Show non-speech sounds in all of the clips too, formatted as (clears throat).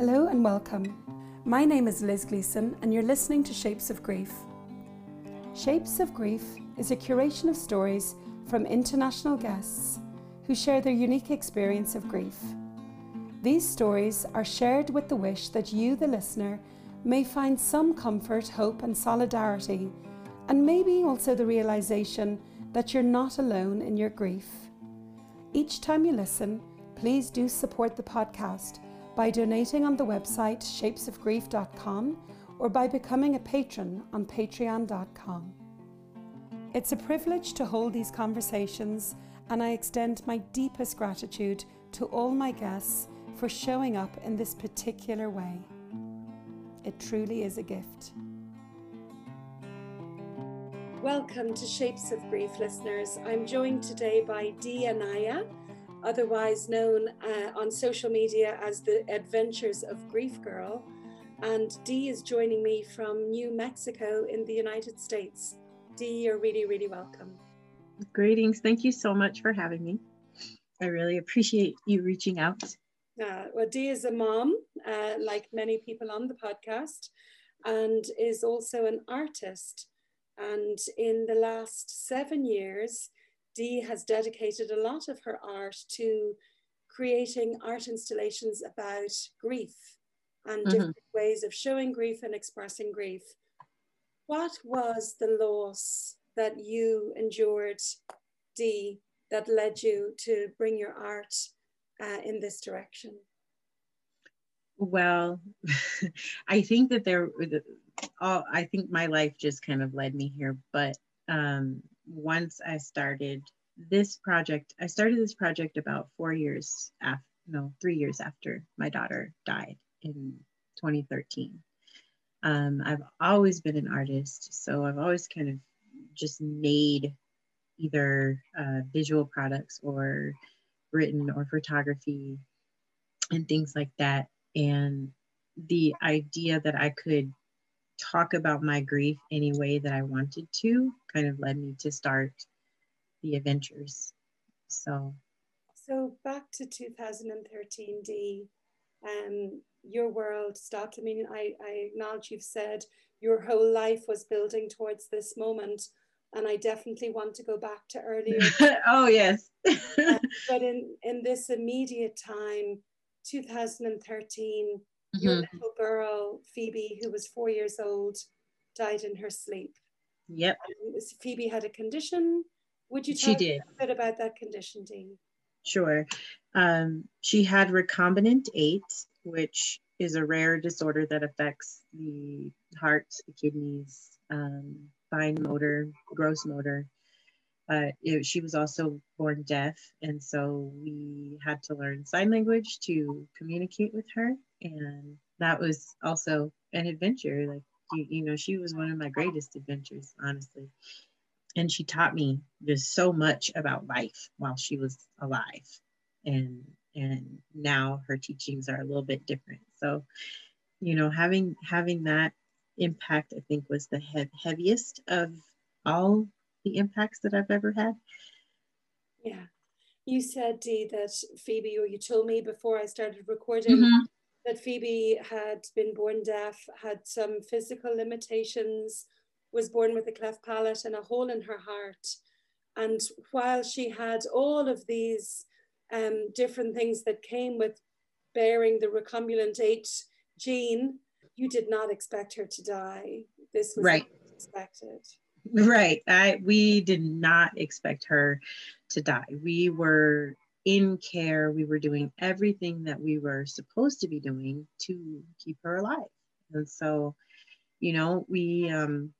Hello and welcome. My name is Liz Gleeson, and you're listening to Shapes of Grief. Shapes of Grief is a curation of stories from international guests who share their unique experience of grief. These stories are shared with the wish that you, the listener, may find some comfort, hope, and solidarity, and maybe also the realization that you're not alone in your grief. Each time you listen, please do support the podcast by donating on the website shapesofgrief.com or by becoming a patron on patreon.com. It's a privilege to hold these conversations, and I extend my deepest gratitude to all my guests for showing up in this particular way. It truly is a gift. Welcome to Shapes of Grief, listeners. I'm joined today by Dee Anaya, otherwise known uh, on social media as the Adventures of Grief Girl. And Dee is joining me from New Mexico in the United States. Dee, you're really, really welcome. Greetings. Thank you so much for having me. I really appreciate you reaching out. Uh, well, Dee is a mom, uh, like many people on the podcast, and is also an artist. And in the last seven years, Dee has dedicated a lot of her art to creating art installations about grief and mm-hmm. different ways of showing grief and expressing grief. What was the loss that you endured, Dee, that led you to bring your art uh, in this direction? Well, (laughs) I think that there, all, I think my life just kind of led me here. But um, once I started this project, I started this project about four years after, no, three years after my daughter died in 2013. Um, I've always been an artist, so I've always kind of just made either uh, visual products or written or photography and things like that. And the idea that I could talk about my grief any way that I wanted to kind of led me to start the adventures. So, so back to 2013, Dee, um, your world stopped. I mean, I, I acknowledge you've said your whole life was building towards this moment. And I definitely want to go back to earlier. (laughs) oh, yes. uh, (laughs) but in, in this immediate time, 2013, mm-hmm. your little girl, Phoebe, who was four years old, died in her sleep. Yep. Phoebe had a condition. Would you tell she did. a bit about that condition, Dean? Sure. Um, she had recombinant 8, which is a rare disorder that affects the heart, the kidneys, um, fine motor, gross motor. Uh, it, she was also born deaf, and so we had to learn sign language to communicate with her. And that was also an adventure. Like, you, you know, she was one of my greatest adventures, honestly and she taught me just so much about life while she was alive and and now her teachings are a little bit different so you know having having that impact i think was the he- heaviest of all the impacts that i've ever had yeah you said Dee, that phoebe or you told me before i started recording mm-hmm. that phoebe had been born deaf had some physical limitations was born with a cleft palate and a hole in her heart. And while she had all of these um, different things that came with bearing the recombinant 8 gene, you did not expect her to die. This was right. expected. Right. I we did not expect her to die. We were in care. We were doing everything that we were supposed to be doing to keep her alive. And so, you know, we um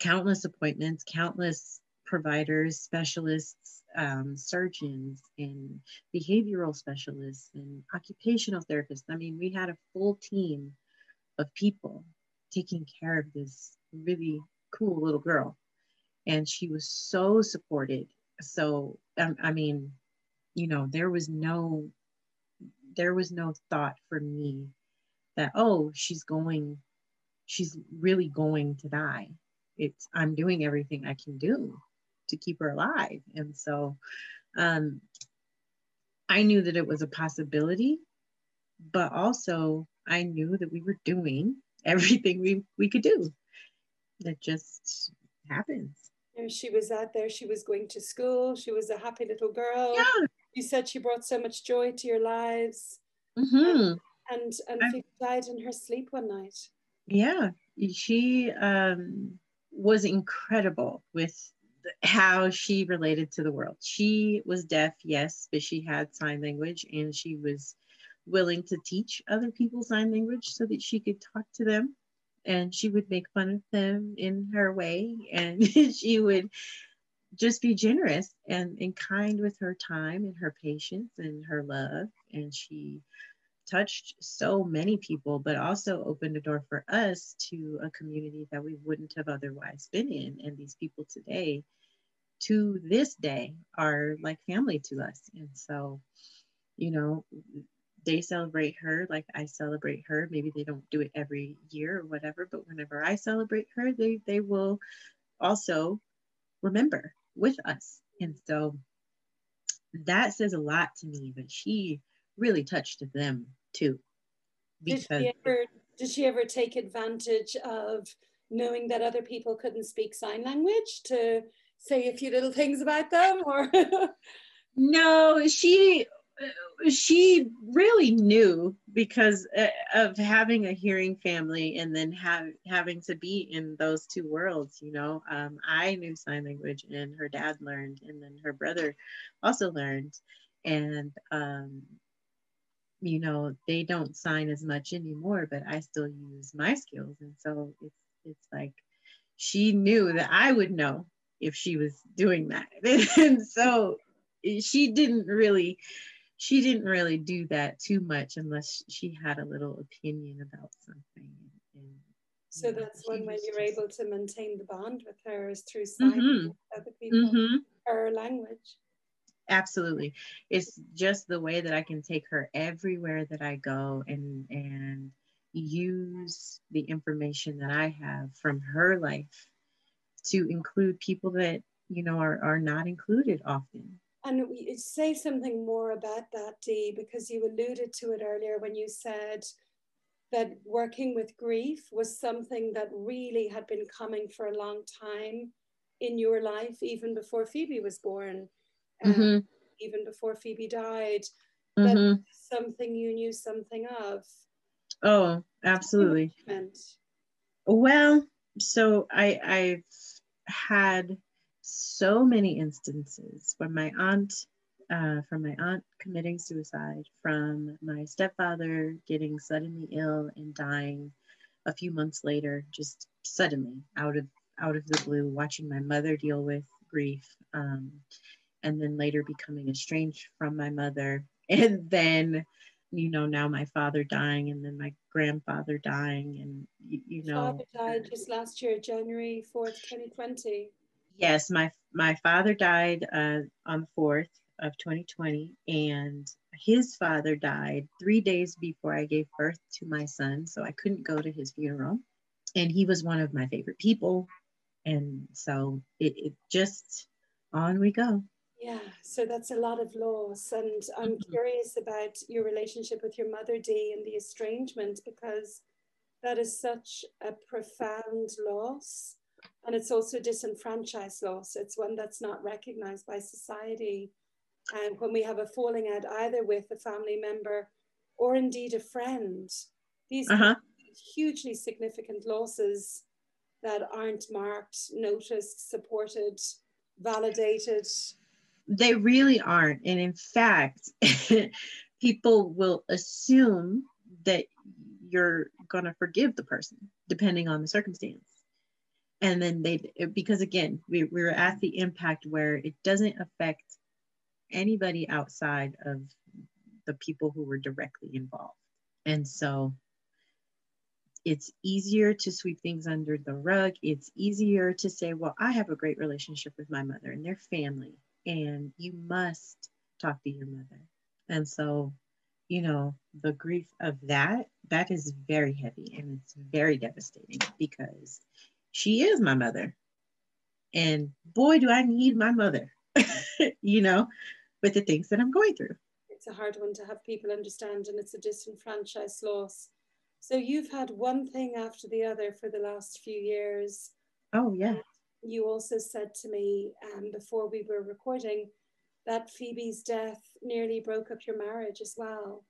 countless appointments, countless providers, specialists, um, surgeons, and behavioral specialists, and occupational therapists. I mean, we had a full team of people taking care of this really cool little girl. And she was so supported. So, um, I mean, you know, there was no, there was no thought for me that, oh, she's going, she's really going to die it's i'm doing everything i can do to keep her alive and so um, i knew that it was a possibility but also I knew that we were doing (laughs) everything we, we could do. It just happens. And she was out there, she was going to school, she was a happy little girl. Yeah. You said she brought so much joy to your lives. Mm-hmm. And and she died in her sleep one night. Yeah. She um, was incredible with how she related to the world. She was deaf, yes, but she had sign language and she was willing to teach other people sign language so that she could talk to them and she would make fun of them in her way and (laughs) she would just be generous and, and kind with her time and her patience and her love. And she touched so many people but also opened a door for us to a community that we wouldn't have otherwise been in. And these people today to this day are like family to us. And so you know they celebrate her like I celebrate her. Maybe they don't do it every year or whatever, but whenever I celebrate her, they they will also remember with us. And so that says a lot to me that she really touched them too. Because did she ever did she ever take advantage of knowing that other people couldn't speak sign language to say a few little things about them or (laughs) no she she really knew because uh, of having a hearing family and then have, having to be in those two worlds you know? Um, i knew sign language and her dad learned and then her brother also learned. And um, you know they don't sign as much anymore but i still use my skills. And so it's it's like she knew that i would know if she was doing that. (laughs) And so she didn't really she didn't really do that too much unless she had a little opinion about something. And, so that's one way you're able to maintain the bond with her is through sign mm-hmm. other people, mm-hmm. her language. Absolutely, it's just the way that I can take her everywhere that I go and and use the information that I have from her life to include people that you know are, are not included often and say something more about that, Dee, because you alluded to it earlier when you said that working with grief was something that really had been coming for a long time in your life, even before Phoebe was born, mm-hmm. even before Phoebe died. Mm-hmm. something you knew something of. Oh, absolutely. Well, so I I've had so many instances from my aunt, uh, from my aunt committing suicide, from my stepfather getting suddenly ill and dying a few months later, just suddenly out of out of the blue, watching my mother deal with grief, um, and then later becoming estranged from my mother, (laughs) and then you know now my father dying and then my grandfather dying and you, you know. father died just last year january 4th 2020 Yes, my my father died uh, on the fourth of 2020, and his father died three days before I gave birth to my son, so I couldn't go to his funeral. And he was one of my favorite people, and so it, it just on we go. Yeah, so that's a lot of loss, and I'm mm-hmm. curious about your relationship with your mother, Dee, and the estrangement because that is such a profound loss and it's also disenfranchised loss. It's one that's not recognized by society. And when we have a falling out either with a family member or indeed a friend, these uh-huh. hugely significant losses that aren't marked, noticed, supported, validated. They really aren't. And in fact, (laughs) people will assume that you're going to forgive the person depending on the circumstance and then they because again we, we're at the impact where it doesn't affect anybody outside of the people who were directly involved. And so it's easier to sweep things under the rug. It's easier to say well i have a great relationship with my mother and their family and you must talk to your mother. And so you know the grief of that that is very heavy and it's very devastating because she is my mother. And boy, do I need my mother, (laughs) you know, with the things that I'm going through. it's a hard one to have people understand, and it's a disenfranchised loss. So you've had one thing after the other for the last few years. Oh, yeah. You also said to me um, before we were recording that Phoebe's death nearly broke up your marriage as well.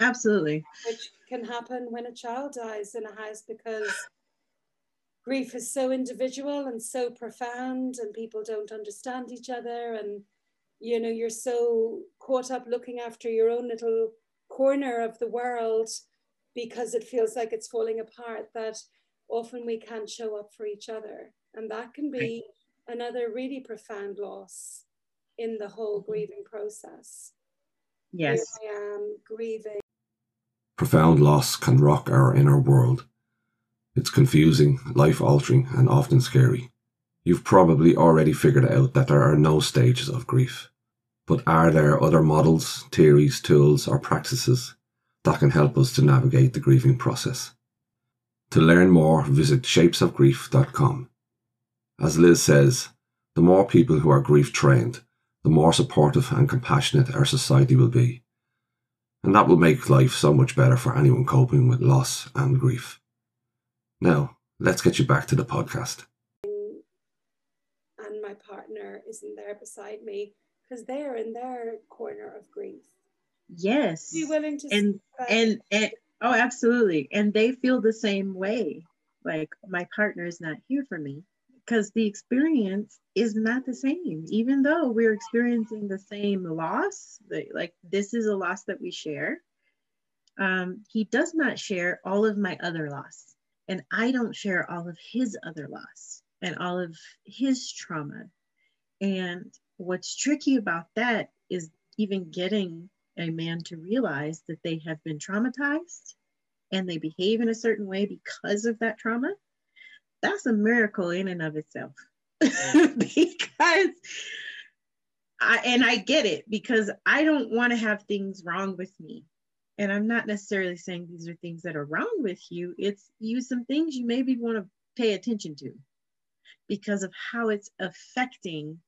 Absolutely. Which can happen when a child dies in a house because grief is so individual and so profound, and people don't understand each other. And, you know, you're so caught up looking after your own little corner of the world because it feels like it's falling apart that often we can't show up for each other. And that can be another really profound loss in the whole mm-hmm. grieving process. Yes. Here I am grieving. Profound loss can rock our inner world. It's confusing, life altering, and often scary. You've probably already figured out that there are no stages of grief. But are there other models, theories, tools, or practices that can help us to navigate the grieving process? To learn more, visit shapesofgrief.com. As Liz says, the more people who are grief trained, the more supportive and compassionate our society will be. And that will make life so much better for anyone coping with loss and grief. Now, let's get you back to the podcast. And my partner isn't there beside me because they're in their corner of grief. Yes. Be willing to and and, and oh absolutely. And they feel the same way. Like my partner is not here for me because the experience is not the same even though we're experiencing the same loss like this is a loss that we share um, he does not share all of my other loss and i don't share all of his other loss and all of his trauma and what's tricky about that is even getting a man to realize that they have been traumatized and they behave in a certain way because of that trauma that's a miracle in and of itself (laughs) because I, and I get it because I don't want to have things wrong with me. And I'm not necessarily saying these are things that are wrong with you. It's you some things you maybe want to pay attention to because of how it's affecting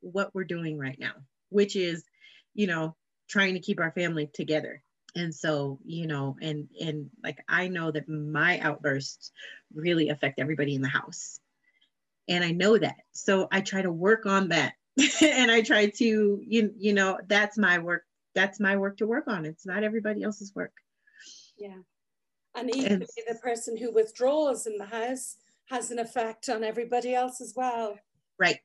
what we're doing right now, which is, you know, trying to keep our family together. And so you know and and like i know that my outbursts really affect everybody in the house. And i know that. So i try to work on that. (laughs) And i try to you, you know that's my work that's my work to work on. It's not everybody else's work. Yeah. And even the person who withdraws in the house has an effect on everybody else as well. Right.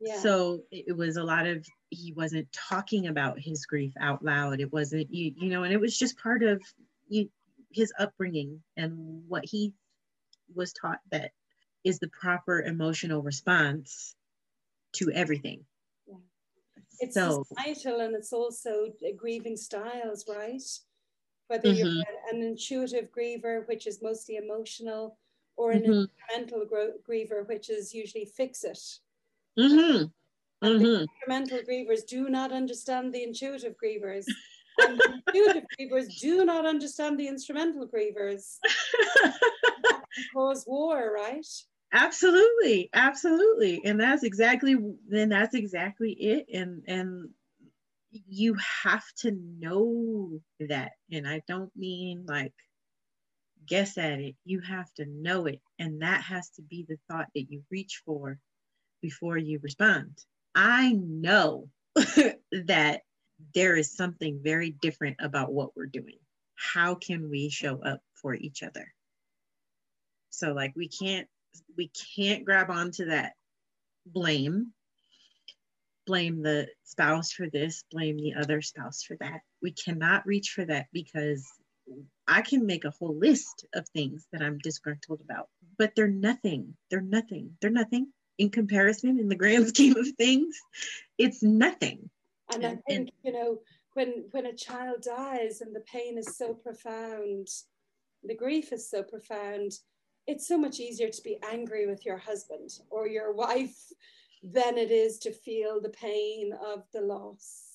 Yeah. so it was a lot of he wasn't talking about his grief out loud. It wasn't you, you know and it was just part of you, his upbringing and what he was taught that is the proper emotional response to everything. It's so, societal and it's also grieving styles right whether mm-hmm. you're an intuitive griever which is mostly emotional or an mm-hmm. instrumental griever which is usually fix it mm-hmm. And mm-hmm. the instrumental grievers do not understand the intuitive grievers. and the intuitive grievers do not understand the instrumental grievers. (laughs) cause war, right? Absolutely, absolutely. And that's exactly then that's exactly it. And and you have to know that. And I don't mean like guess at it. You have to know it. And that has to be the thought that you reach for before you respond. I know (laughs) that there is something very different about what we're doing. How can we show up for each other? So like we can't we can't grab onto that blame blame the spouse for this, blame the other spouse for that. We cannot reach for that because I can make a whole list of things that I'm disgruntled about, but they're nothing. They're nothing. They're nothing in comparison in the grand (laughs) scheme of things it's nothing and, i think and, you know when when a child dies and the pain is so profound the grief is so profound it's so much easier to be angry with your husband or your wife than it is to feel the pain of the loss.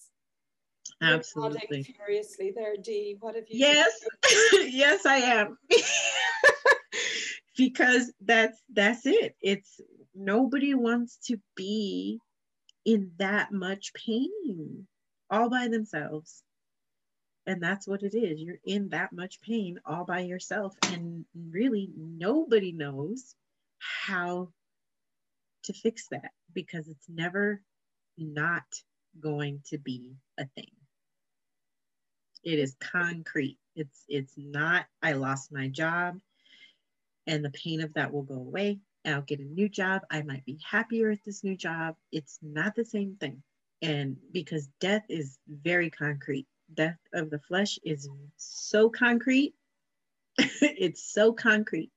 Absolutely. furiously there dee. What have you yes. (laughs) yes i am. (laughs) Because that's that's it. It's nobody wants to be in that much pain all by themselves and that's what it is. You're in that much pain all by yourself and really nobody knows how to fix that because it's never not going to be a thing. It is concrete. It's it's not i lost my job and the pain of that will go away. I'll get a new job. I might be happier at this new job. It's not the same thing. And because death is very concrete death of the flesh is so concrete. (laughs) It's so concrete.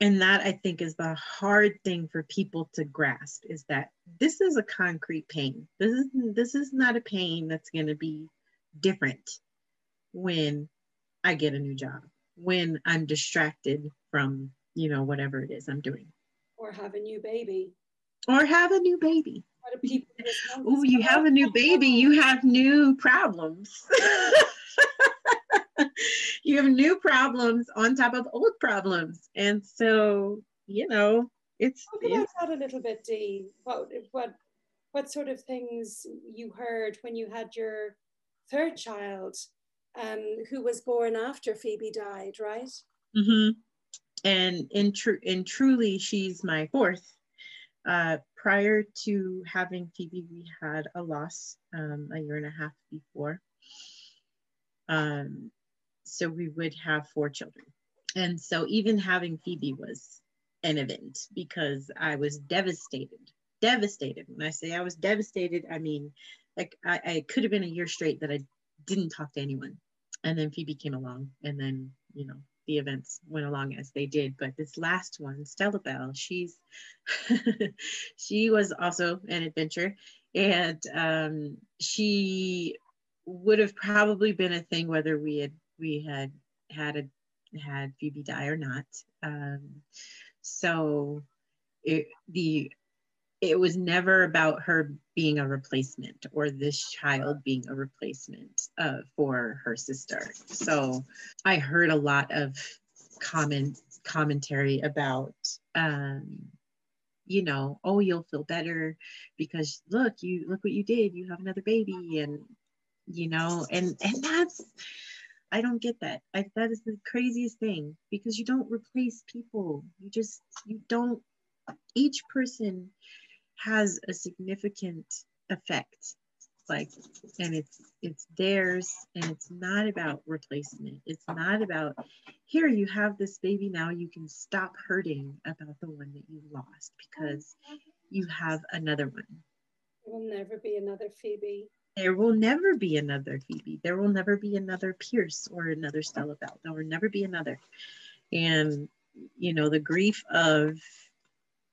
And that i think is the hard thing for people to grasp is that this is a concrete pain. This is this is not a pain that's going to be different when i get a new job when i'm distracted from you know whatever it is i'm doing. Or have a new baby. Or have a new baby. what do people oh you have a new baby you have new problems (laughs) you have new problems on top of old problems. And so, you know, it's, Talk about that a little bit, Dee. What what what sort of things you heard when you had your third child, um, who was born after Phoebe died, right? Mm-hmm. And in true in truly, she's my fourth. Uh, prior to having Phoebe, we had a loss um, a year and a half before. Um, so we would have four children. And so even having Phoebe was an event because I was devastated, devastated. When I say I was devastated, I mean, like I, I could have been a year straight that I didn't talk to anyone. And then Phoebe came along and then, you know, the events went along as they did. But this last one, Stella Bell, she's (laughs) she was also an adventure. And um, she would have probably been a thing whether we had we had had a had Phoebe die or not. Um, so it, the it was never about her being a replacement or this child being a replacement uh, for her sister. So I heard a lot of comment commentary about um, you know, oh, you'll feel better because look, you look what you did. You have another baby, and you know, and and that's I don't get that. I, that is the craziest thing because you don't replace people. You just, you don't, each person has a significant effect like and it's it's theirs and it's not about replacement it's not about here you have this baby now you can stop hurting about the one that you lost because you have another one there will never be another phoebe there will never be another Phoebe. There will never be another Pierce or another Stella Bell. There will never be another. And, you know, the grief of,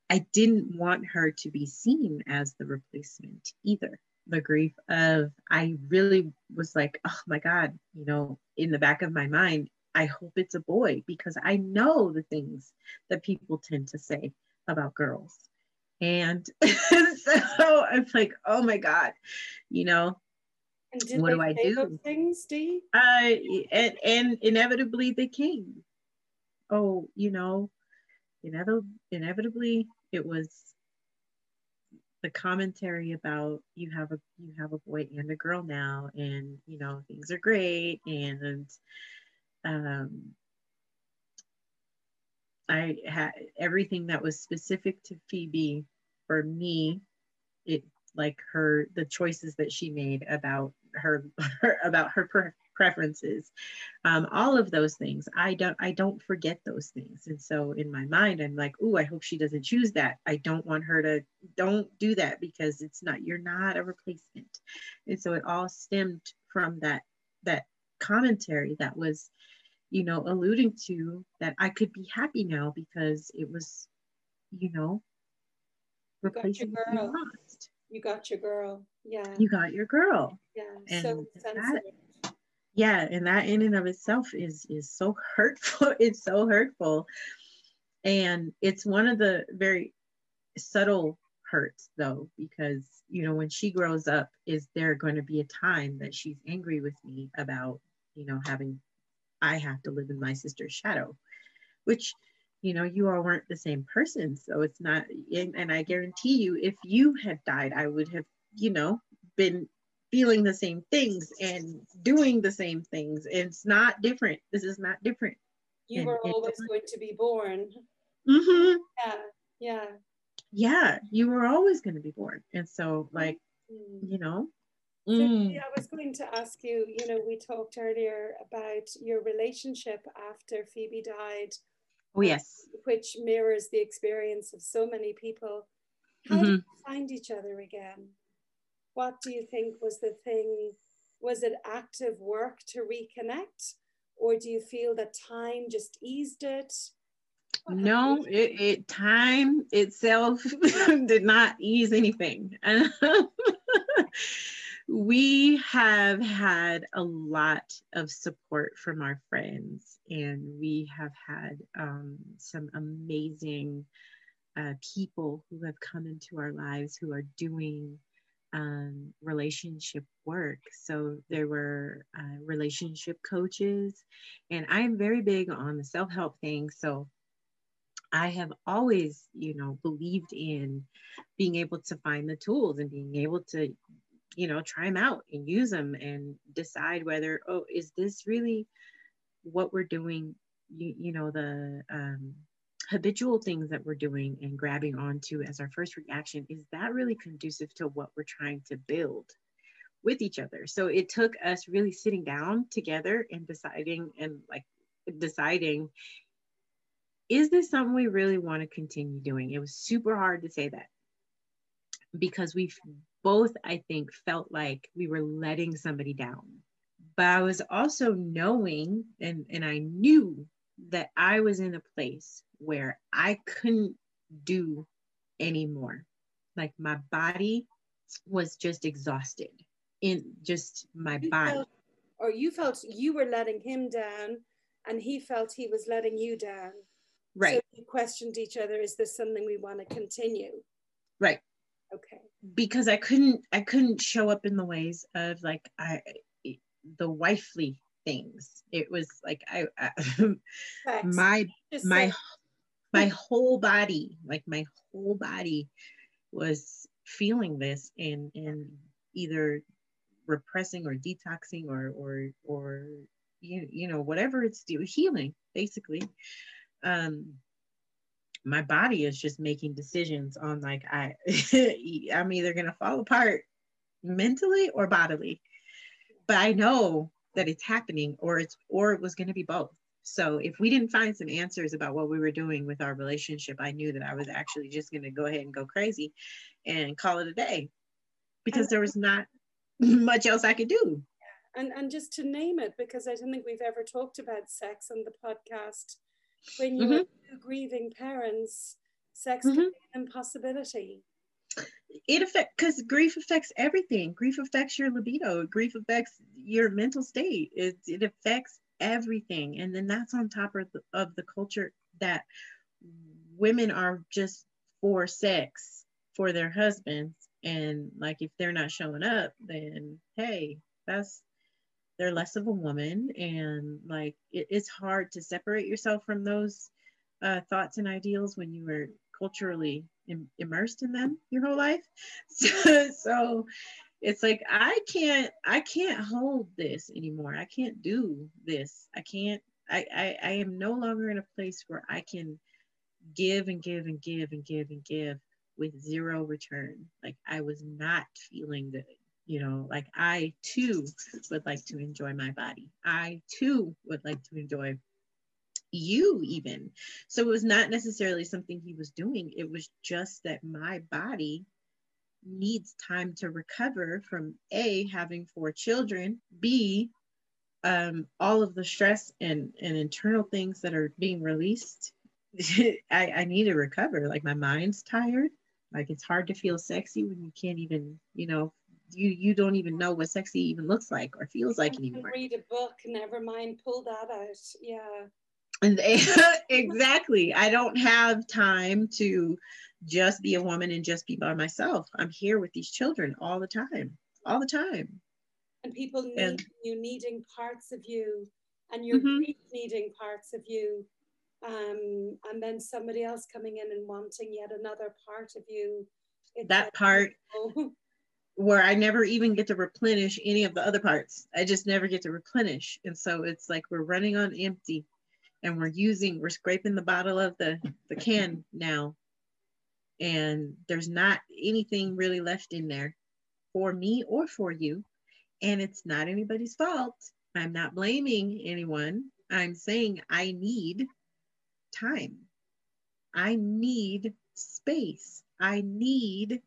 I didn't want her to be seen as the replacement either. The grief of, I really was like, oh my God, you know, in the back of my mind, I hope it's a boy because I know the things that people tend to say about girls. And (laughs) so I'm like, oh my God, you know, what do I do? Things, Dee? Uh, and, and inevitably they came. Oh, you know, inevitably, inevitably it was the commentary about you have a you have a boy and a girl now and you know things are great and um I had everything that was specific to Phoebe for me, it like her the choices that she made about her, (laughs) her about her preferences um, all of those things i don't i don't forget those things and so in my mind i'm like oh i hope she doesn't choose that i don't want her to don't do that because it's not you're not a replacement and so it all stemmed from that that commentary that was you know, alluding to that I could be happy now because it was, you know, replacing you got your girl. You got your girl. Yeah. You got your girl. Yeah. And so that, yeah, and that in and of itself is is so (laughs) hurtful. it's so hurtful. And it's one of the very subtle hurts though, because you know, when she grows up, is there going to be a time that she's angry with me about, you know, having I have to live in my sister's shadow, which, you know, you all weren't the same person. So it's not, and, and I guarantee you, if you had died, I would have, you know, been feeling the same things and doing the same things. It's not different. This is not different. You were always going to be born. Mm-hmm. Yeah, yeah. Yeah, you were always going to be born. And so, like, mm. you know. Mm. I was going to ask you, you know, we talked earlier about your relationship after Phoebe died. Oh, yes. Which mirrors the experience of so many people. How mm-hmm. did you find each other again? What do you think was the thing? Was it active work to reconnect? Or do you feel that time just eased it? What no, it, it time itself (laughs) did not ease anything. (laughs) we have had a lot of support from our friends, and we have had um, some amazing uh, people who have come into our lives who are doing um, relationship work. So there were uh, relationship coaches, and I am very big on the self help thing. So I have always, you know, believed in being able to find the tools and being able to, you know, try them out and use them and decide whether, oh, is this really what we're doing? You, you know, the um, habitual things that we're doing and grabbing onto as our first reaction, is that really conducive to what we're trying to build with each other? So it took us really sitting down together and deciding and like deciding, is this something we really want to continue doing? It was super hard to say that because we both, I think, felt like we were letting somebody down. But I was also knowing and, and I knew that I was in a place where I couldn't do anymore. Like my body was just exhausted in just my you body. Felt, or you felt you were letting him down and he felt he was letting you down. Right. So you questioned each other. Is this something we want to continue? Right. Okay. Because I couldn't I couldn't show up in the ways of like I the wifely things. It was like I, I (laughs) my my my whole body, like my whole body was feeling this and and either repressing or detoxing or or or you, you know whatever it's doing healing basically. Um my body is just making decisions on like i (laughs) i'm either going to fall apart mentally or bodily. But i know that it's happening or it's or it was going to be both so if we didn't find some answers about what we were doing with our relationship, I knew that I was actually just going to go ahead and go crazy and call it a day because there was not (laughs) much else I could do. And, and just to name it, because I don't think we've ever talked about sex on the podcast. When you're mm-hmm. grieving parents, sex mm-hmm. can be an impossibility. It affects because grief affects everything. Grief affects your libido. Grief affects your mental state. It, it affects everything and then that's on top of the, of the culture that women are just for sex for their husbands and like if they're not showing up then hey that's they're less of a woman and like it, it's hard to separate yourself from those uh, thoughts and ideals when you were culturally Im- immersed in them your whole life. (laughs) So, so it's like i can't i can't hold this anymore. I can't do this. I can't I, I i am no longer in a place where i can give and give and give and give and give with zero return. Like i was not feeling good you know like i too would like to enjoy my body. I too would like to enjoy you even so it was not necessarily something he was doing it was just that my body needs time to recover from A, having four children, B, um, all of the stress and, and internal things that are being released. (laughs) I, I need to recover. Like my mind's tired. Like it's hard to feel sexy when you can't even, you know, you you don't even know what sexy even looks like or feels like anymore. Read a book, never mind, pull that out. Yeah. And they, (laughs) exactly. I don't have time to just be a woman and just be by myself. I'm here with these children all the time, all the time. And people need and, you needing parts of you and you're mm-hmm. needing parts of you. Um, and then somebody else coming in and wanting yet another part of you. It's that part. (laughs) Where I never even get to replenish any of the other parts. I just never get to replenish. And so it's like we're running on empty and we're using, we're scraping the bottle of the, the can now. And there's not anything really left in there for me or for you. And it's not anybody's fault. I'm not blaming anyone. I'm saying I need time. I need space. I need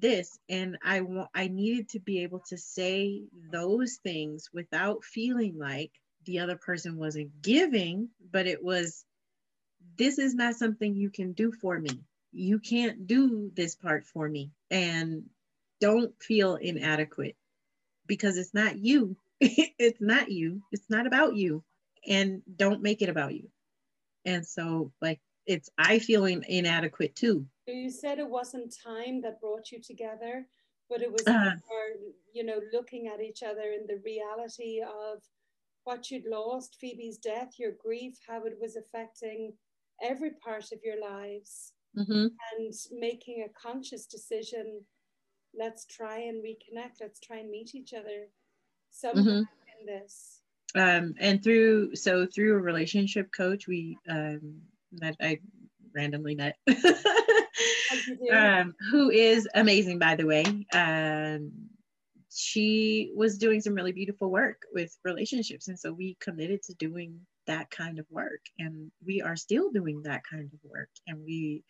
this and I want I needed to be able to say those things without feeling like the other person wasn't giving, but it was this is not something you can do for me. You can't do this part for me and don't feel inadequate because it's not you. (laughs) it's not you. It's not about you and don't make it about you. And so like it's I feeling inadequate too. You said it wasn't time that brought you together, but it was uh, more, you know, looking at each other in the reality of what you'd lost, Phoebe's death, your grief, how it was affecting every part of your lives, mm-hmm. and making a conscious decision. Let's try and reconnect. Let's try and meet each other somehow mm-hmm. in this. Um, and through so through a relationship coach, we um, that I randomly met, (laughs) um, who is amazing, by the way. Um, she was doing some really beautiful work with relationships. And so we committed to doing that kind of work. And we are still doing that kind of work. And we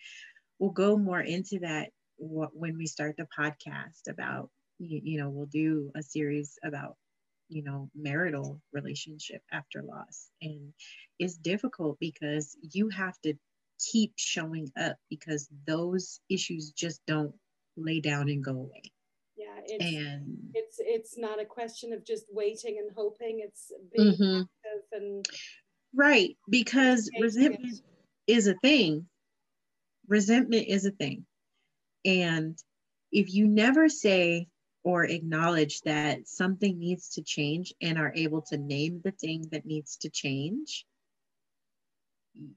will go more into that when we start the podcast about, you know, we'll do a series about you know marital relationship after loss and it's difficult because you have to keep showing up because those issues just don't lay down and go away it's, and it's it's not a question of just waiting and hoping it's being mm-hmm. active and right because resentment it. is a thing resentment is a thing and if you never say or acknowledge that something needs to change and are able to name the thing that needs to change,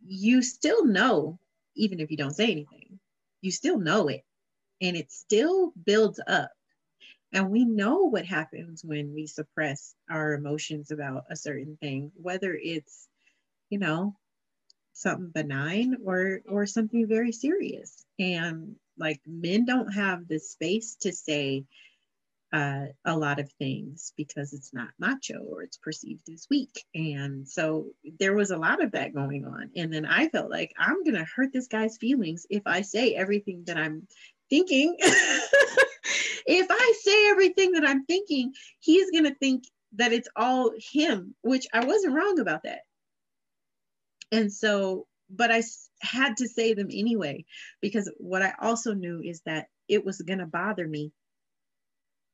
you still know, even if you don't say anything, you still know it and it still builds up. And we know what happens when we suppress our emotions about a certain thing, whether it's, you know, something benign or or something very serious. And like men don't have the space to say, uh, a lot of things because it's not macho or it's perceived as weak. And so there was a lot of that going on. And then I felt like I'm going to hurt this guy's feelings if I say everything that I'm thinking. (laughs) if I say everything that I'm thinking, he's going to think that it's all him, which I wasn't wrong about that. And so, but I had to say them anyway, because what I also knew is that it was going to bother me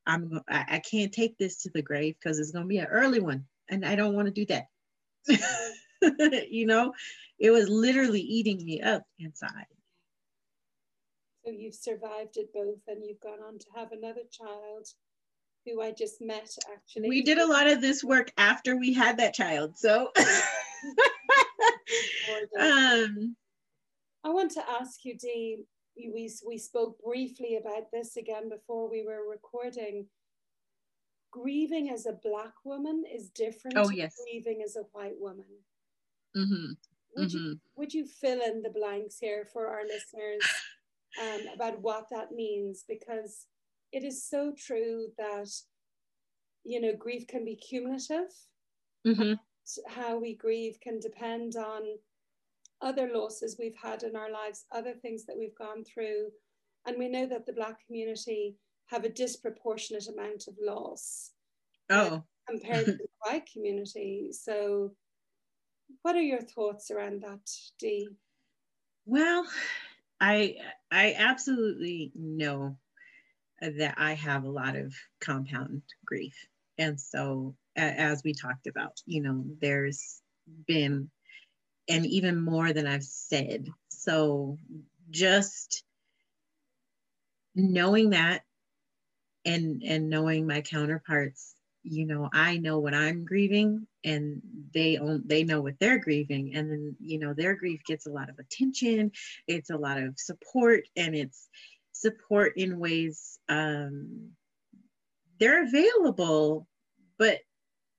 I'm I, I can't take this to the grave because it's gonna be an early one, and I don't want to do that. (laughs) you know, it was literally eating me up inside. So you've survived it both, and you've gone on to have another child who I just met actually. We did a lot of this work after we had that child. So (laughs) (laughs) um I want to ask you, Dee, we, we spoke briefly about this again before we were recording. Grieving as a black woman is different oh, yes. grieving as a white woman. Mm-hmm. Would, mm-hmm. You, would you fill in the blanks here for our listeners um, about what that means? Because it is so true that, you know, grief can be cumulative. Mm-hmm. How we grieve can depend on other losses we've had in our lives, other things that we've gone through. And we know that the Black community have a disproportionate amount of loss oh. compared to the (laughs) white community. So, what are your thoughts around that, Dee? Well, I I absolutely know that I have a lot of compound grief, and so as we talked about, you know, there's been and even more than I've said. So just knowing that and and knowing my counterparts you know i know what i'm grieving and they own they know what they're grieving and then you know their grief gets a lot of attention it's a lot of support and it's support in ways um they're available, but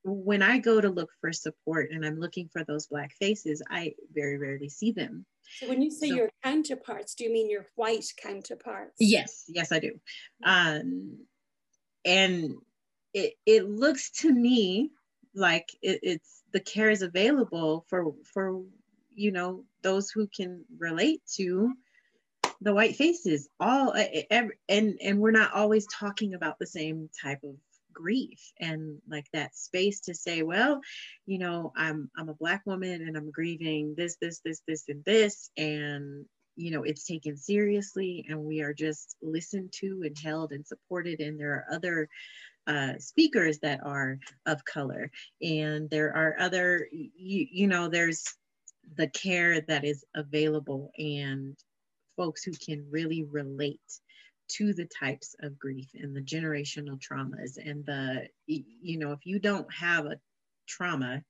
when I go to look for support and I'm looking for those black faces, I very rarely see them. So when you say so, your counterparts, do you mean your white counterparts? Yes, yes, I do. Um, and it it looks to me like it, it's the care is available for for you know those who can relate to the white faces. All every, and and we're not always talking about the same type of grief and like that space to say well you know i'm i'm a black woman and i'm grieving this this this this and this. And you know it's taken seriously and we are just listened to and held and supported. And there are other uh, speakers that are of color. And there are other you, you know there's the care that is available and folks who can really relate to the types of grief and the generational traumas and the you know if you don't have a trauma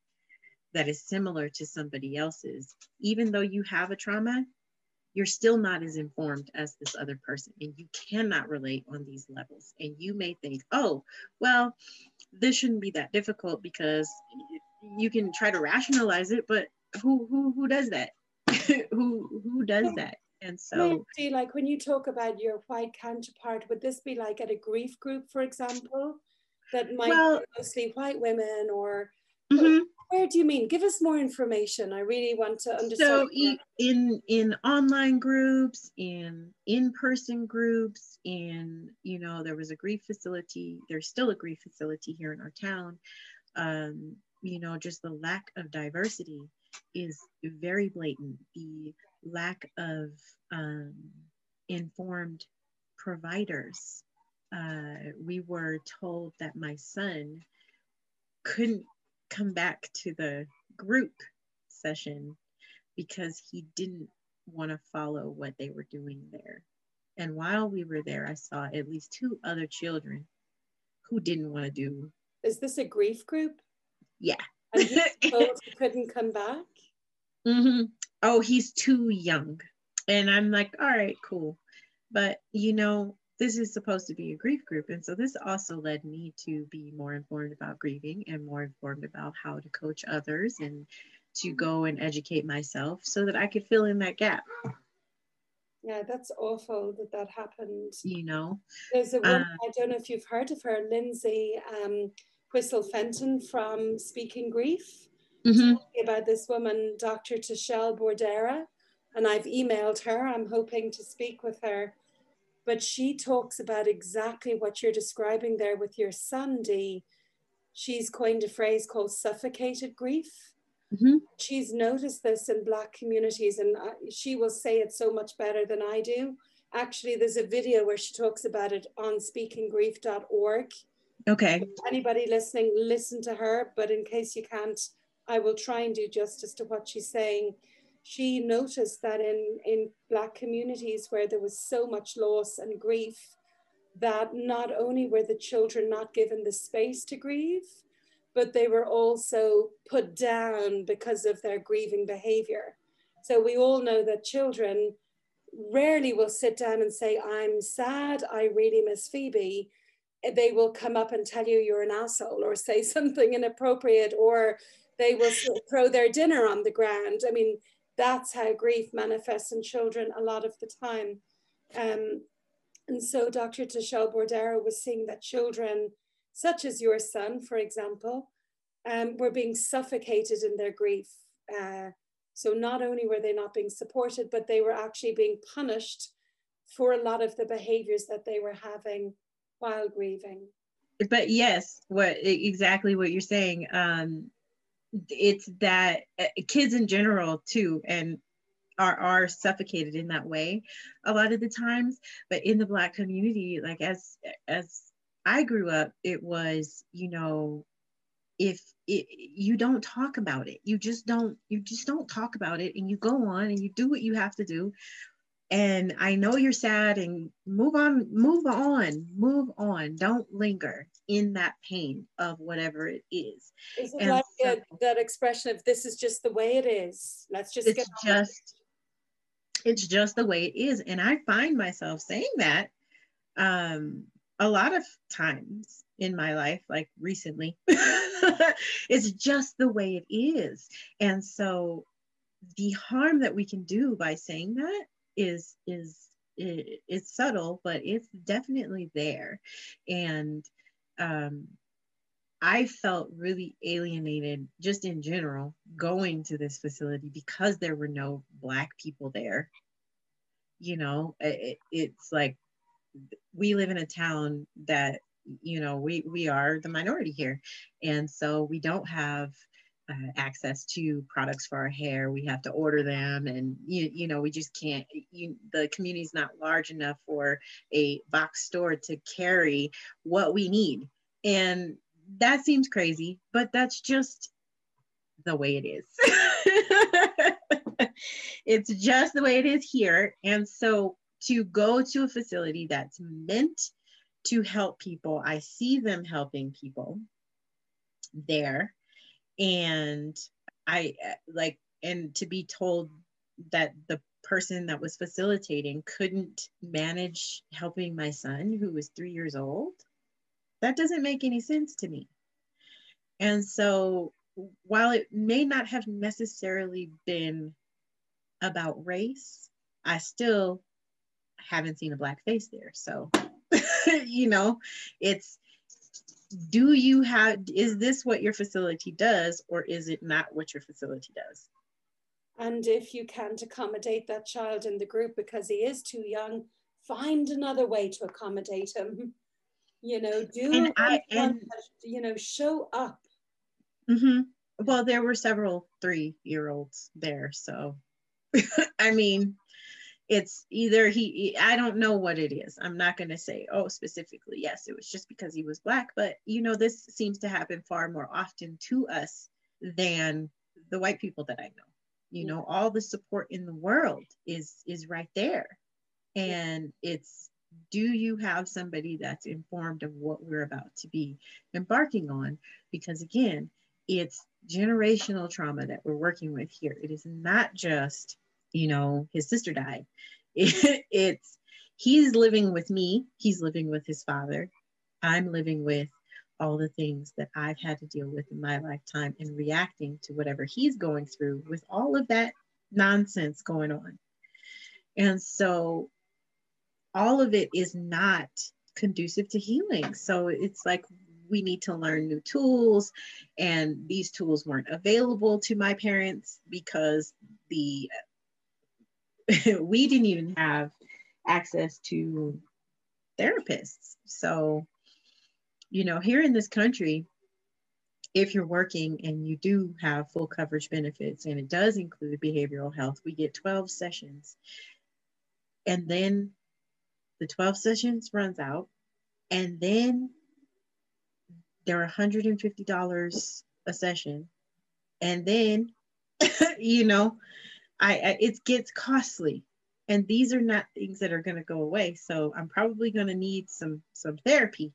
that is similar to somebody else's even though you have a trauma you're still not as informed as this other person and you cannot relate on these levels. And you may think oh well this shouldn't be that difficult because you can try to rationalize it but who who who does that? (laughs) Who who does that? And so, see, like when you talk about your white counterpart, would this be like at a grief group, for example, that might well, be mostly white women, or mm-hmm. Where do you mean? Give us more information. I really want to understand. So, in in online groups, in in person groups, in you know, there was a grief facility. There's still a grief facility here in our town. Um, you know, just the lack of diversity is very blatant. The lack of um, informed providers. Uh, we were told that my son couldn't come back to the group session because he didn't want to follow what they were doing there. And while we were there, I saw at least two other children who didn't want to do. Is this a grief group? Yeah. And (laughs) he couldn't come back? Mm-hmm oh, he's too young. And I'm like, all right, cool. But, you know, this is supposed to be a grief group. And so this also led me to be more informed about grieving and more informed about how to coach others and to go and educate myself so that I could fill in that gap. Yeah, that's awful that that happened. You know, there's a woman, uh, I don't know if you've heard of her, Lindsay um, Whistle Fenton from Speaking Grief mm-hmm. about this woman, Dr. Tashel Bordere, and I've emailed her. I'm hoping to speak with her. But she talks about exactly what you're describing there with your son, Dee. She's coined a phrase called suffocated grief. Mm-hmm. She's noticed this in Black communities, and she will say it so much better than I do. Actually, there's a video where she talks about it on speakinggrief.org. Okay. Anybody listening, listen to her. But in case you can't I will try and do justice to what she's saying. She noticed that in, in Black communities where there was so much loss and grief, that not only were the children not given the space to grieve, but they were also put down because of their grieving behavior. So we all know that children rarely will sit down and say, I'm sad, I really miss Phoebe. They will come up and tell you you're an asshole or say (laughs) something inappropriate or they will throw their dinner on the ground. I mean, that's how grief manifests in children a lot of the time. Um, and so Dr. Tashel Bordere was seeing that children, such as your son, for example, um, were being suffocated in their grief. Uh, so not only were they not being supported, but they were actually being punished for a lot of the behaviors that they were having while grieving. But yes, what exactly what you're saying. Um, it's that uh, kids in general too and are are suffocated in that way a lot of the times. But in the black community like as as i grew up it was you know if it, you don't talk about it. You just don't you just don't talk about it and you go on and you do what you have to do and I know you're sad and move on, move on, move on. Don't linger in that pain of whatever it is. Is it and like so, a, that expression of this is just the way it is? Let's just it's just it. it's just the way it is. And I find myself saying that um a lot of times in my life, like recently. (laughs) it's just the way it is. And so the harm that we can do by saying that is is it, it's subtle, but it's definitely there. And um, I felt really alienated just in general going to this facility because there were no Black people there. You know, it, it's like we live in a town that, you know, we, we are the minority here. And so we don't have uh, access to products for our hair. We have to order them, and you, you know we just can't. You, the community is not large enough for a box store to carry what we need, and that seems crazy, but that's just the way it is. (laughs) it's just the way it is here, and so to go to a facility that's meant to help people, I see them helping people there and i uh, like and to be told that the person that was facilitating couldn't manage helping my son who was three years old that doesn't make any sense to me. And so while it may not have necessarily been about race i still haven't seen a black face there. So (laughs) you know it's do you have is this what your facility does or is it not what your facility does? And if you can't accommodate that child in the group because he is too young find another way to accommodate him. You know do and I, and, you know show up. Mm-hmm. well there were several three year olds there so (laughs) i mean it's either he i don't know what it is. I'm not going to say oh specifically yes it was just because he was black but you know this seems to happen far more often to us than the white people that i know. You know all the support in the world is is right there. And it's do you have somebody that's informed of what we're about to be embarking on? Because again it's generational trauma that we're working with here. It is not just you know, his sister died. It, (laughs) it's he's living with me, he's living with his father. I'm living with all the things that I've had to deal with in my lifetime and reacting to whatever he's going through with all of that nonsense going on. And so all of it is not conducive to healing. So it's like we need to learn new tools, and these tools weren't available to my parents because the (laughs) we didn't even have access to therapists. So, you know, here in this country, if you're working and you do have full coverage benefits, and it does include behavioral health, we get 12 sessions. And then the 12 sessions runs out, and then they're $150 a session. And then, (laughs) you know, I, I it gets costly and these are not things that are going to go away so i'm probably going to need some some therapy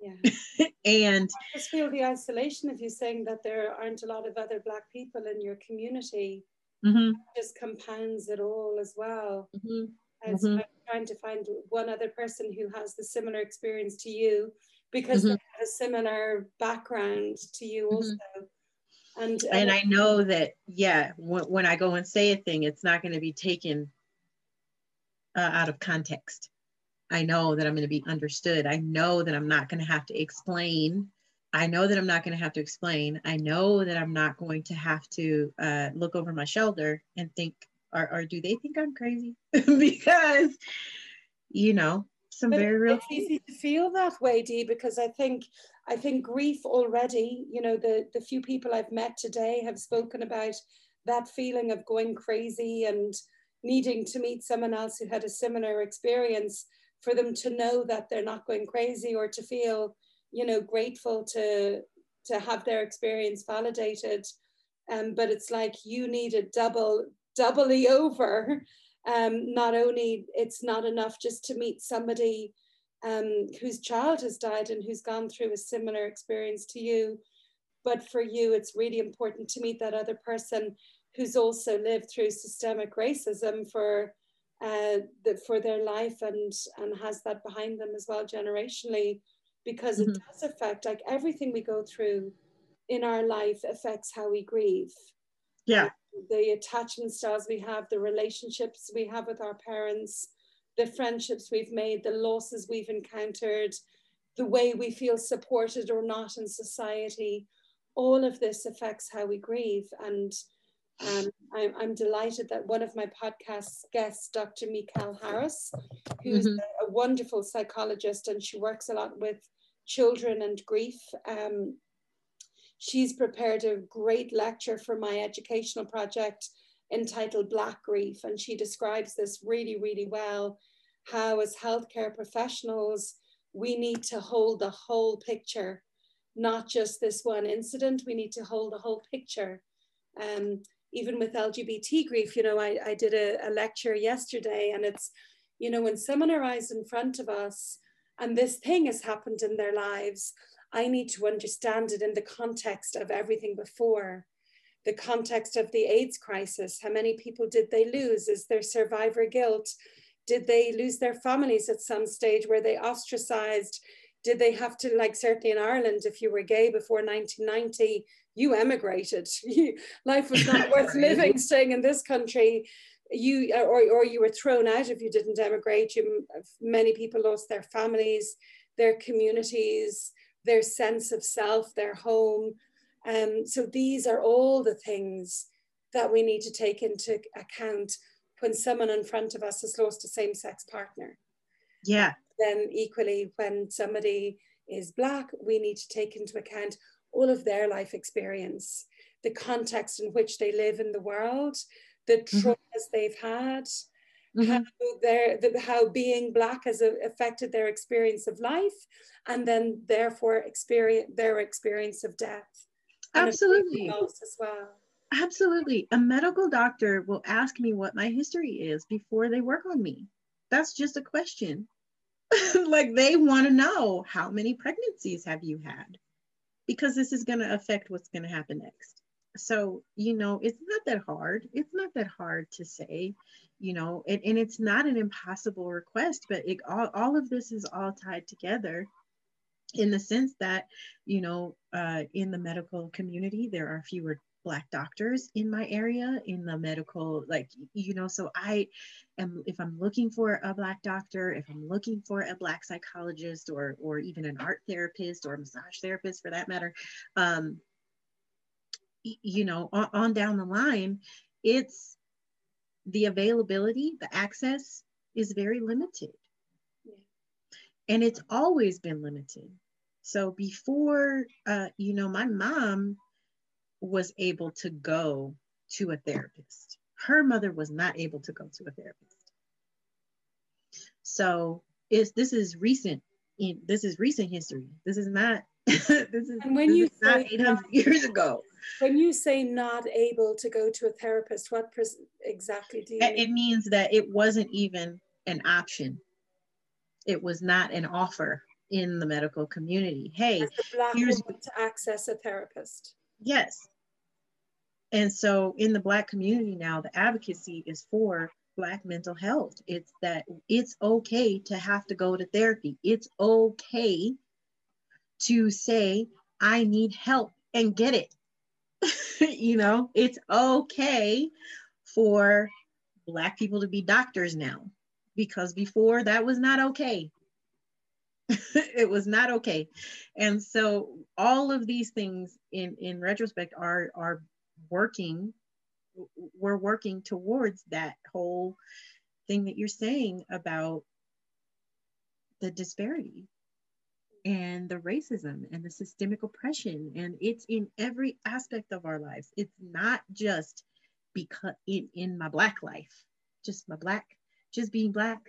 yeah (laughs) and I just feel the isolation of you saying that there aren't a lot of other black people in your community mm-hmm. just compounds it all as well mm-hmm. as mm-hmm. trying to find one other person who has the similar experience to you because mm-hmm. they have a similar background to you mm-hmm. also and, and I know that, yeah, when, when I go and say a thing, it's not going to be taken uh, out of context. I know that I'm going to be understood. I know that I'm not going to have to explain. I know that I'm not going to have to explain. I know that I'm not going to have to uh, look over my shoulder and think, or, or do they think I'm crazy? (laughs) because, you know, some but very real. It's easy to feel that way, Dee, because I think I think grief already. You know, the the few people I've met today have spoken about that feeling of going crazy and needing to meet someone else who had a similar experience for them to know that they're not going crazy or to feel, you know, grateful to to have their experience validated. Um, but it's like you need a double doubly (laughs) over um, not only it's not enough just to meet somebody um, whose child has died and who's gone through a similar experience to you, but for you, it's really important to meet that other person who's also lived through systemic racism for uh, the, for their life and and has that behind them as well generationally, because mm-hmm. it does affect like everything we go through in our life affects how we grieve. Yeah. The attachment styles we have, the relationships we have with our parents, the friendships we've made, the losses we've encountered, the way we feel supported or not in society. All of this affects how we grieve. And um, I'm, I'm, delighted that one of my podcast guests, Dr. Michal Harris, who's mm-hmm. a, a, wonderful psychologist and she works a lot with children and grief. Um, she's prepared a great lecture for my educational project entitled Black Grief, and she describes this really, really well. How, as healthcare professionals, we need to hold the whole picture, not just this one incident. We need to hold the whole picture. Um, even with LGBT grief, you know, I, I did a, a lecture yesterday, and it's, you know, when someone arrives in front of us and this thing has happened in their lives, I need to understand it in the context of everything before, the context of the AIDS crisis. How many people did they lose? Is there survivor guilt? Did they lose their families at some stage? Were they ostracized? Did they have to, like, certainly in Ireland, if you were gay before 1990, you emigrated. (laughs) Life was not (laughs) worth living staying in this country. You uh, or, or you were thrown out if you didn't emigrate. You, many people lost their families, their communities, their sense of self, their home. Um, so these are all the things that we need to take into account when someone in front of us has lost a same-sex partner. Yeah. Then equally, when somebody is black, we need to take into account all of their life experience, the context in which they live in the world, the mm-hmm. traumas mm-hmm. they've had, mm-hmm. how, their, the, how being Black has affected their experience of life, and then therefore experience their experience of death. Absolutely. As well. Absolutely. A medical doctor will ask me what my history is before they work on me. That's just a question. (laughs) like they want to know how many pregnancies have you had? Because this is going to affect what's going to happen next so you know it's not that hard it's not that hard to say you know and, and it's not an impossible request but it all, all of this is all tied together in the sense that you know uh, in the medical community there are fewer black doctors in my area in the medical like you know so i am if i'm looking for a black doctor if i'm looking for a black psychologist or or even an art therapist or massage therapist for that matter um, you know, on, on down the line, it's the availability, the access is very limited. And it's always been limited. So before, uh, you know, my mom was able to go to a therapist. Her mother was not able to go to a therapist. So is this is recent in this is recent history. This is not (laughs) this is, and when you not 800 years ago. When you say not able to go to a therapist, what pres- exactly do you mean? It means that it wasn't even an option. It was not an offer in the medical community. Hey, here's to access a therapist. Yes. And so in the Black community now, the advocacy is for Black mental health. It's that it's okay to have to go to therapy. It's okay to say, I need help and get it. (laughs) you know, it's okay for Black people to be doctors now because before that was not okay. (laughs) it was not okay. And so all of these things in, in retrospect are, are working, we're working towards that whole thing that you're saying about the disparity and the racism and the systemic oppression. And it's in every aspect of our lives. It's not just because in, in my black life just my black just being black.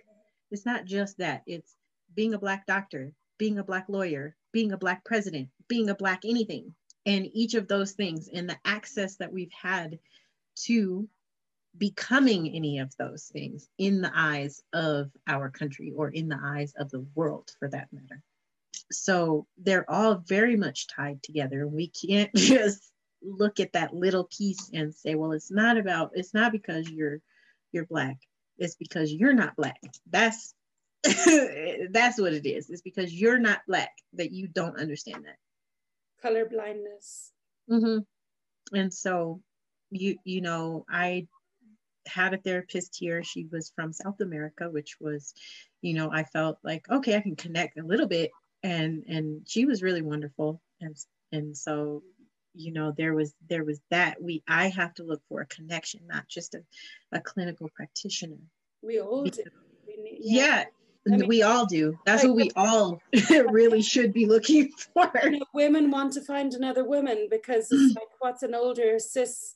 It's not just that. It's being a black doctor being a black lawyer being a black president being a black anything and each of those things and the access that we've had to becoming any of those things in the eyes of our country or in the eyes of the world for that matter so they're all very much tied together. We can't (laughs) just look at that little piece and say, well, it's not about, it's not because you're you're black. It's because you're not black. That's (laughs) that's what it is. It's because you're not black that you don't understand that. Color blindness. Mm-hmm. And so you you know, I had a therapist here. She was from South America, which was, you know, I felt like okay, I can connect a little bit, and and she was really wonderful, and and so, you know, there was there was that we I have to look for a connection, not just a, a clinical practitioner. We all do. Yeah. yeah. I mean, we all do. That's like, what we all (laughs) really should be looking (laughs) for. You know, women want to find another woman because it's (clears throat) like, what's an older cis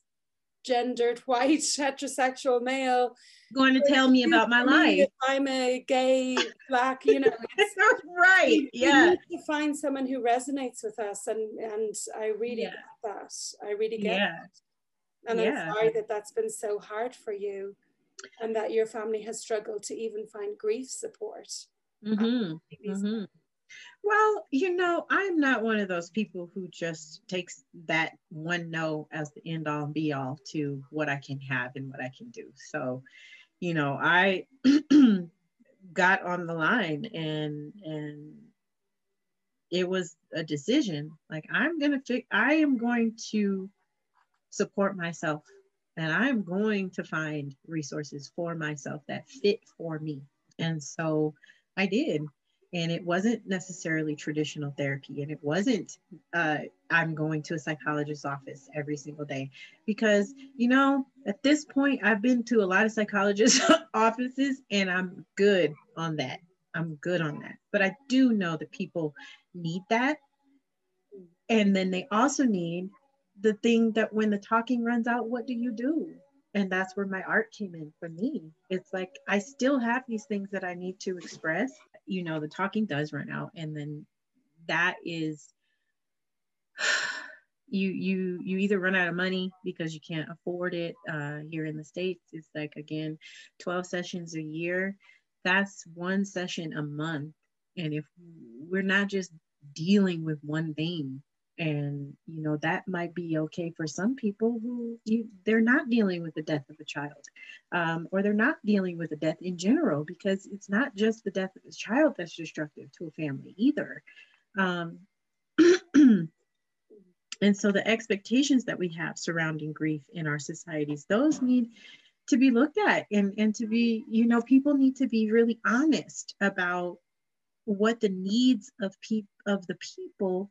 gendered white (laughs) heterosexual male going to tell me about my life. I'm a gay black, you know. It's not right. Yeah. We need to find someone who resonates with us, and and I really yeah. get that. I really get yeah. that. And yeah. I'm sorry that that's been so hard for you, and that your family has struggled to even find grief support. Mm-hmm. Mm-hmm. Well, you know, I'm not one of those people who just takes that one no as the end all be all to what I can have and what I can do. So, you know, I (clears throat) got on the line and and it was a decision. Like I'm gonna fi- I am going to support myself and I'm going to find resources for myself that fit for me. And so I did. And it wasn't necessarily traditional therapy. And it wasn't uh, i'm going to a psychologist's office every single day. Because you know at this point i've been to a lot of psychologist (laughs) offices and i'm good on that. I'm good on that. But i do know that people need that. And then they also need the thing that when the talking runs out what do you do? And that's where my art came in for me. It's like i still have these things that i need to express. You know the talking does run out and then that is (sighs) you you you either run out of money because you can't afford it uh, here in the states. It's like again 12 sessions a year. That's one session a month. And if we're not just dealing with one thing and you know that might be okay for some people who you, they're not dealing with the death of a child um, or they're not dealing with a death in general because it's not just the death of a child that's destructive to a family either. Um, (clears throat) and so the expectations that we have surrounding grief in our societies those need to be looked at and, and to be you know people need to be really honest about what the needs of people of the people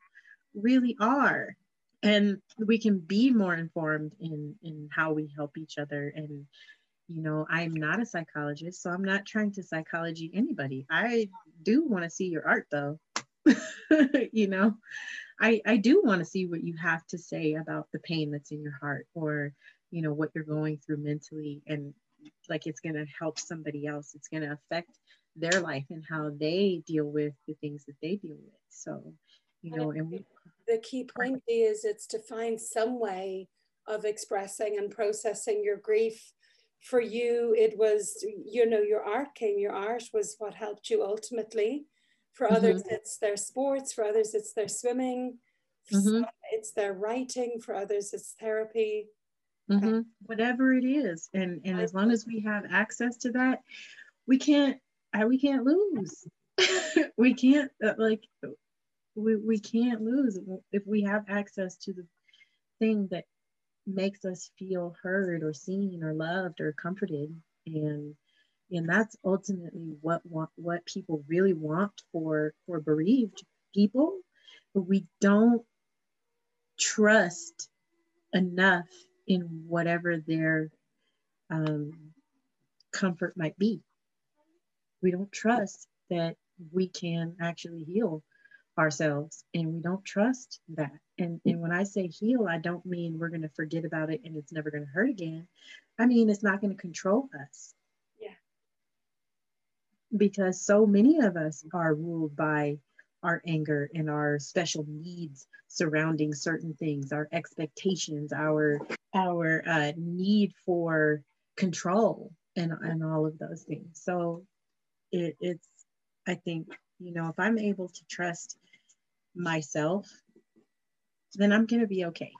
really are. And we can be more informed in in how we help each other. And you know i'm not a psychologist so i'm not trying to psychology anybody. I do want to see your art though. (laughs) You know i i do want to see what you have to say about the pain that's in your heart or you know what you're going through mentally. And like it's going to help somebody else. It's going to affect their life and how they deal with the things that they deal with. So you know and we, the key point is it's to find some way of expressing and processing your grief for you it was you know your art came your art was what helped you ultimately for mm-hmm. others it's their sports for others it's their swimming mm-hmm. it's their writing for others it's therapy mm-hmm. whatever it is and and as long as we have access to that we can't we can't lose (laughs) we can't uh, like we, we can't lose if we have access to the thing that makes us feel heard or seen or loved or comforted. And and that's ultimately what want, what people really want for for bereaved people. But we don't trust enough in whatever their um, comfort might be. We don't trust that we can actually heal ourselves and we don't trust that. And, and when I say heal, I don't mean we're going to forget about it and it's never going to hurt again. I mean, it's not going to control us. Yeah. Because so many of us are ruled by our anger and our special needs surrounding certain things, our expectations, our our uh, need for control, and and all of those things. So it, it's I think you know if I'm able to trust myself, then I'm going to be okay.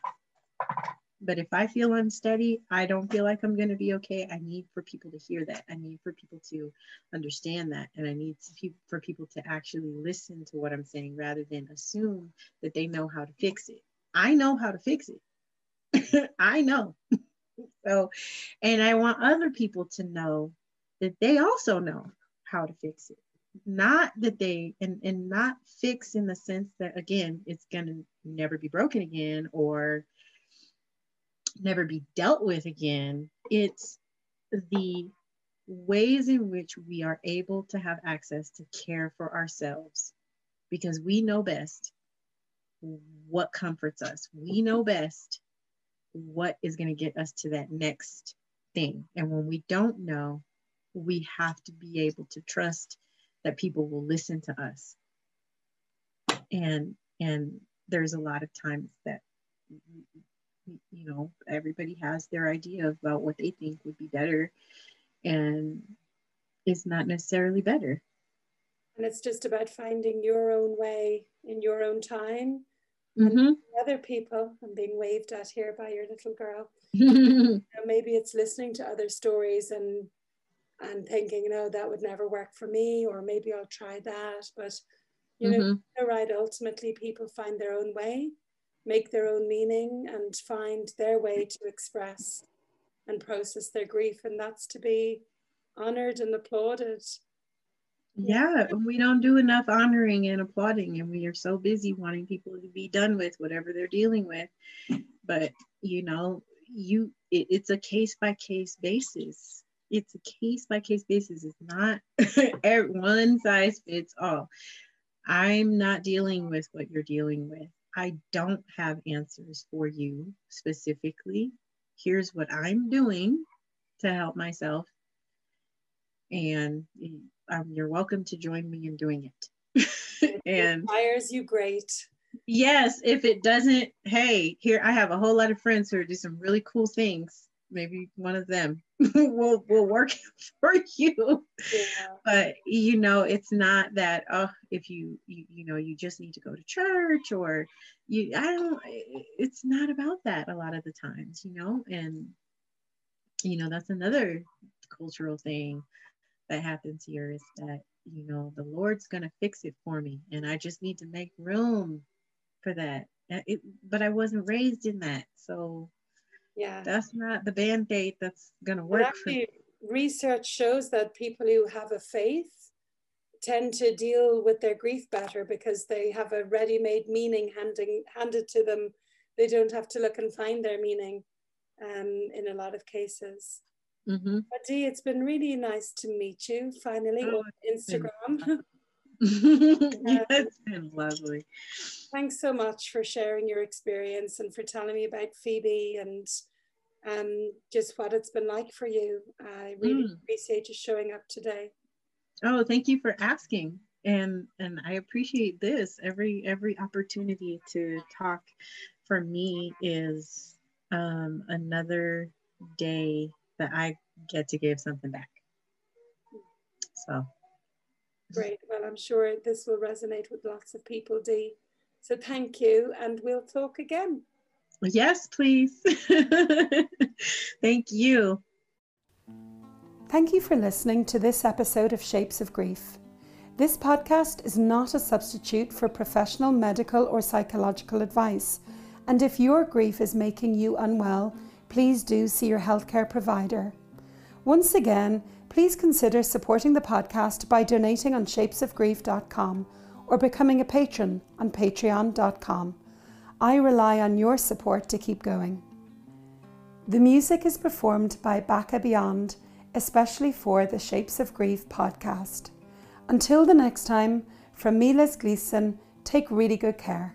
But if I feel unsteady, I don't feel like I'm going to be okay. I need for people to hear that. I need for people to understand that. And I need to, for people to actually listen to what I'm saying rather than assume that they know how to fix it. I know how to fix it. (laughs) I know. (laughs) so, and I want other people to know that they also know how to fix it. Not that they, and, and not fix in the sense that, again, it's going to never be broken again or never be dealt with again. It's the ways in which we are able to have access to care for ourselves because we know best what comforts us. We know best what is going to get us to that next thing. And when we don't know, we have to be able to trust that people will listen to us. And and there's a lot of times that you know everybody has their idea about what they think would be better and it's not necessarily better and it's just about finding your own way in your own time mm-hmm. other people i'm being waved at here by your little girl you (laughs) know, maybe it's listening to other stories and and thinking you know that would never work for me or maybe i'll try that but you know mm-hmm. you're right ultimately people find their own way make their own meaning and find their way to express and process their grief. And that's to be honored and applauded. Yeah, we don't do enough honoring and applauding, and we are so busy wanting people to be done with whatever they're dealing with. But you know, you it, it's a case by case basis. It's a case by case basis. It's not (laughs) one size fits all. I'm not dealing with what you're dealing with. I don't have answers for you specifically. Here's what I'm doing to help myself. And um, you're welcome to join me in doing it. (laughs) and inspires you great. Yes, if it doesn't, hey, here I have a whole lot of friends who are do some really cool things. Maybe one of them (laughs) will will work (laughs) for you. Yeah. But you know, it's not that oh, if you, you you know you just need to go to church or you I don't. It's not about that a lot of the times, you know, and you know that's another cultural thing that happens here is that you know the Lord's gonna fix it for me, and I just need to make room for that. Uh, it, but I wasn't raised in that, so yeah. That's not the band-aid that's going to work actually, research shows that people who have a faith tend to deal with their grief better because they have a ready-made meaning handing, handed to them. They don't have to look and find their meaning um, in a lot of cases. Mm-hmm. but Dee, it's been really nice to meet you finally oh, on Instagram (laughs) (laughs) yeah, it's been lovely. Thanks so much for sharing your experience and for telling me about Phoebe and um, just what it's been like for you. I really mm. appreciate you showing up today. Oh, thank you for asking. And and I appreciate this. Every every opportunity to talk for me is um, another day that I get to give something back. So Great. Well, I'm sure this will resonate with lots of people, Dee. So thank you, and we'll talk again. Yes, please. (laughs) thank you. Thank you for listening to this episode of Shapes of Grief. This podcast is not a substitute for professional medical or psychological advice, and if your grief is making you unwell, please do see your healthcare provider. Once again, please consider supporting the podcast by donating on shapesofgrief.com or becoming a patron on patreon.com. I rely on your support to keep going. The music is performed by Baka Beyond, especially for the Shapes of Grief podcast. Until the next time, from Liz Gleeson, take really good care.